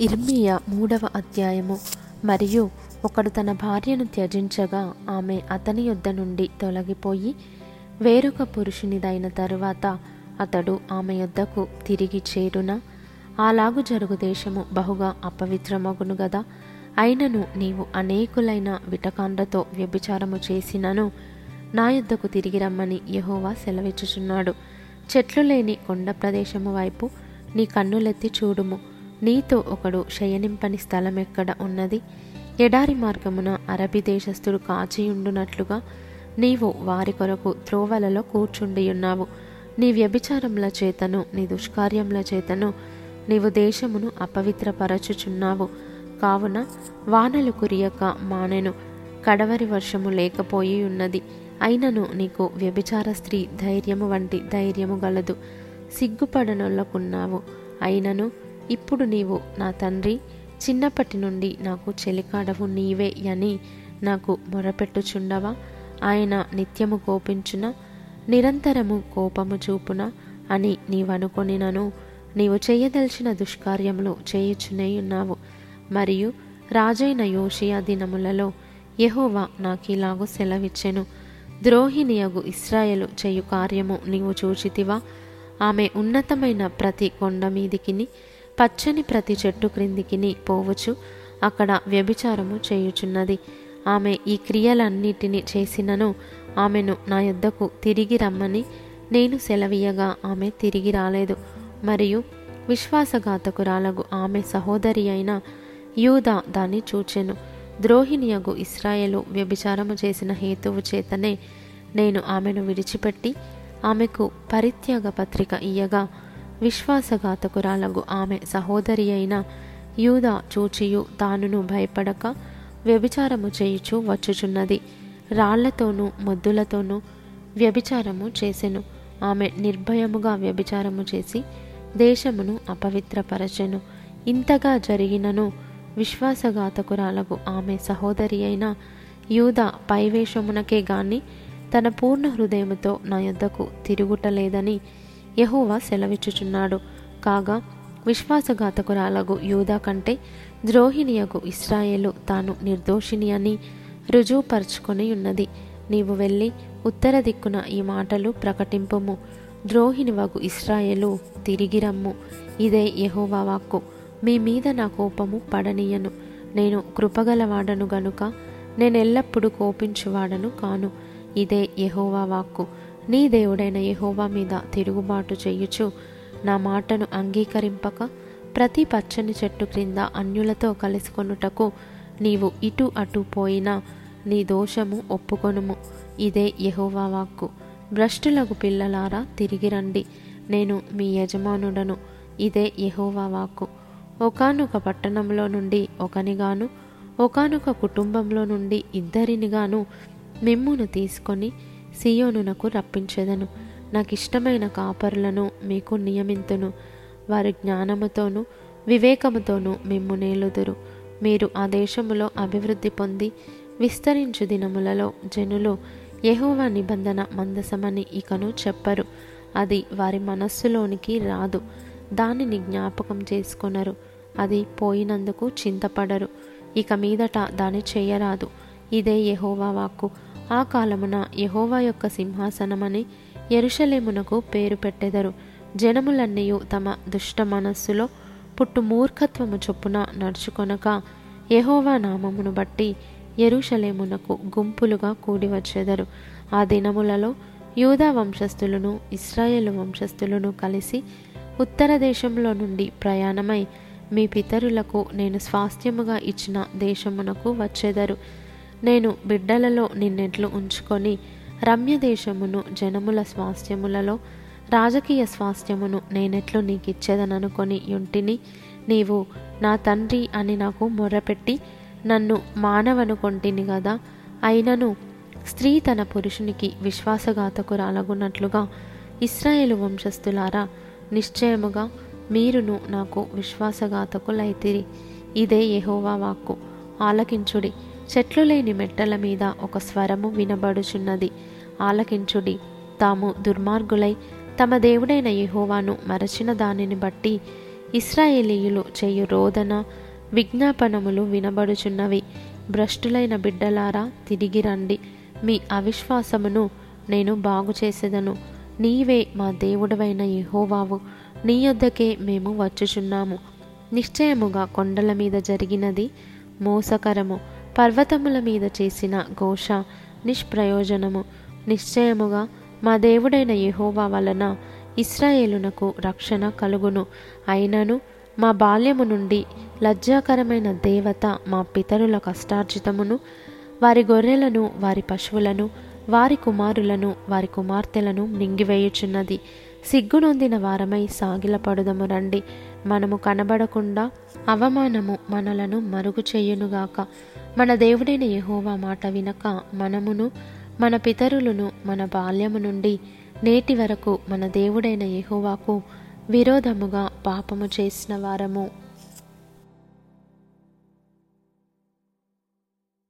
ఇర్మియా మూడవ అధ్యాయము. మరియు ఒకడు తన భార్యను త్యజించగా ఆమె అతని యొద్ద నుండి తొలగిపోయి వేరొక పురుషునిదైన తరువాత అతడు ఆమె యొద్దకు తిరిగి చేరున అలాగు జరుగు దేశము బహుగా అపవిత్రమగును గదా. అయినను నీవు అనేకులైన విటకాండ్రతో వ్యభిచారము చేసినను నా యొద్దకు తిరిగి రమ్మని యహోవా సెలవిచ్చుచున్నాడు. చెట్లు లేని కొండ ప్రదేశము వైపు నీ కన్నులెత్తి చూడుము. నీతో ఒకడు శయనింపని స్థలం ఎక్కడ ఉన్నది? ఎడారి మార్గమున అరబి దేశస్థుడు కాచియుండునట్లుగా నీవు వారి కొరకు త్రోవలలో కూర్చుండియున్నావు. నీ వ్యభిచారముల చేతను నీ దుష్కార్యముల చేతను నీవు దేశమును అపవిత్రపరచుచున్నావు. కావున వానలు కురియక మానెను. కడవరి వర్షము లేకపోయి ఉన్నది అయినను నీకు వ్యభిచార స్త్రీ ధైర్యము వంటి ధైర్యము గలదు. సిగ్గుపడనొల్లకున్నావు. అయినను ఇప్పుడు నీవు నా తండ్రి చిన్నప్పటి నుండి నాకు చెలికాడవు నీవే అని నాకు మొరపెట్టుచుండవా? ఆయన నిత్యము కోపించున నిరంతరము కోపము చూపున అని నీవనుకొనినను. నీవు చేయదలిచిన దుష్కార్యములు చేయుచునే ఉన్నావు. మరియు రాజైన యోషియా దినములలో యహోవా నాకిలాగు సెలవిచ్చెను. ద్రోహినియగు ఇస్రాయలు చేయు కార్యము నీవు చూచితివా? ఆమె ఉన్నతమైన ప్రతి కొండ మీదికిని పచ్చని ప్రతి చెట్టు క్రిందికిని పోవచ్చు అక్కడ వ్యభిచారము చేయుచున్నది. ఆమె ఈ క్రియలన్నిటిని చేసినను ఆమెను నా యొద్దకు తిరిగి రమ్మని నేను సెలవీయగా ఆమె తిరిగి రాలేదు. మరియు విశ్వాసఘాతకురాలగు ఆమె సహోదరి అయిన యూదా దాన్ని చూచెను. ద్రోహిణియగు ఇస్రాయేలు వ్యభిచారము చేసిన హేతువు చేతనే నేను ఆమెను విడిచిపెట్టి ఆమెకు పరిత్యాగ పత్రిక ఇయ్యగా విశ్వాసఘాతకురాలకు ఆమె సహోదరి అయిన యూదా చూచియు తానును భయపడక వ్యభిచారము చేయుచు వచ్చుచున్నది. రాళ్ళతోనూ మొద్దులతోనూ వ్యభిచారము చేసెను. ఆమె నిర్భయముగా వ్యభిచారము చేసి దేశమును అపవిత్రపరచెను. ఇంతగా జరిగినను విశ్వాసఘాతకురాలకు ఆమె సహోదరి అయిన యూద పైవేషమునకే గాని తన పూర్ణ హృదయముతో నా యొద్దకు తిరుగుటలేదని యహూవా సెలవిచ్చుచున్నాడు. కాగా విశ్వాసఘాతకురాలగు యూదా కంటే ద్రోహిణియగు ఇస్రాయేలు తాను నిర్దోషిణి అని రుజువుపరుచుకొని ఉన్నది నీవు వెళ్ళి ఉత్తర దిక్కున ఈ మాటలు ప్రకటింపుము. ద్రోహిణివగు ఇస్రాయేలు తిరిగి రమ్ము ఇదే యహోవా వాక్కు. మీ మీద నా కోపము పడనీయను. నేను కృపగలవాడను గనుక నేనెల్లప్పుడూ కోపించువాడను కాను. ఇదే యహోవా వాక్కు. నీ దేవుడైన యహోవా మీద తిరుగుబాటు చేయుచు నా మాటను అంగీకరింపక ప్రతి పచ్చని చెట్టు క్రింద అన్యులతో కలుసుకొనుటకు నీవు ఇటు అటు పోయినా నీ దోషము ఒప్పుకొనుము. ఇదే యహోవా వాక్కు. భ్రష్టులకు పిల్లలారా తిరిగి రండి. నేను మీ యజమానుడను. ఇదే యహోవా వాక్కు. ఒకనొక పట్టణంలో నుండి ఒకనిగాను ఒకనొక కుటుంబంలో నుండి ఇద్దరినిగాను మిమ్మును తీసుకొని సియోనునకు రప్పించెదను. నాకు ఇష్టమైన కాపరులను మీకు నియమింతును. వారి జ్ఞానముతోనూ వివేకముతోనూ మిమ్ము నేలుదురు. మీరు ఆ దేశములో అభివృద్ధి పొంది విస్తరించు దినములలో జనులు యెహోవా నిబంధన మందసమని ఇకను చెప్పరు. అది వారి మనస్సులోనికి రాదు. దానిని జ్ఞాపకం చేసుకొనరు. అది పోయినందుకు చింతపడరు. ఇక మీదట దాని చేయరాదు. ఇదే యహోవా వాక్కు. ఆ కాలమున యహోవా యొక్క సింహాసనమని ఎరుషలేమునకు పేరు పెట్టెదరు. జనములన్నీయు తమ దుష్ట మనస్సులో పుట్టు మూర్ఖత్వము చొప్పున నడుచుకొనక యహోవా నామమును బట్టి ఎరుషలేమునకు గుంపులుగా కూడి వచ్చెదరు ఆ దినములలో యూదా వంశస్థులను ఇస్రాయేల్ వంశస్థులను కలిసి ఉత్తర దేశంలో నుండి ప్రయాణమై మీ పితరులకు నేను స్వాస్థ్యముగా ఇచ్చిన దేశమునకు వచ్చెదరు. నేను బిడ్డలలో నిన్నెట్లు ఉంచుకొని రమ్య దేశమును జనముల స్వాస్థ్యములలో రాజకీయ స్వాస్థ్యమును నేనెట్లు నీకిచ్చేదననుకొని యుంటిని నీవు నా తండ్రి అని నాకు మొర్రపెట్టి నన్ను మానవనుకొంటిని కదా అయినను స్త్రీ తన పురుషునికి విశ్వాసఘాతకురాలగున్నట్లుగా ఇస్రాయేలు వంశస్థులారా నిశ్చయముగా మీరును నాకు విశ్వాసఘాతకులైతిరి. ఇదే యహోవా వాక్కు. ఆలకించుడి. చెట్లు లేని మెట్టల మీద ఒక స్వరము వినబడుచున్నది. ఆలకించుడి. తాము దుర్మార్గులై తమ దేవుడైన యహోవాను మరచిన దానిని బట్టి ఇస్రాయేలీయులు చేయు రోదన విజ్ఞాపనములు వినబడుచున్నవి. భ్రష్టులైన బిడ్డలారా తిరిగి రండి. మీ అవిశ్వాసమును నేను బాగు చేసేదను. నీవే మా దేవుడవైన యహోవావు. నీ యొద్దకే మేము వచ్చుచున్నాము. నిశ్చయముగా కొండల మీద జరిగినది మోసకరము. పర్వతముల మీద చేసిన ఘోష నిష్ప్రయోజనము. నిశ్చయముగా మా దేవుడైన యహోవా వలన ఇస్రాయేలునకు రక్షణ కలుగును. అయినను మా బాల్యము నుండి లజ్జాకరమైన దేవత మా పితరుల కష్టార్జితమును వారి గొర్రెలను వారి పశువులను వారి కుమారులను వారి కుమార్తెలను మింగివేయుచున్నది. సిగ్గునొందిన వారమై సాగిలపడుదము రండి. మనము కనబడకుండా అవమానము మనలను మరుగు చేయునుగాక. మన దేవుడైన యహోవా మాట వినక మనమును మన పితరులను మన బాల్యము నుండి నేటి వరకు మన దేవుడైన యహోవాకు విరోధముగా పాపము చేసిన వారము.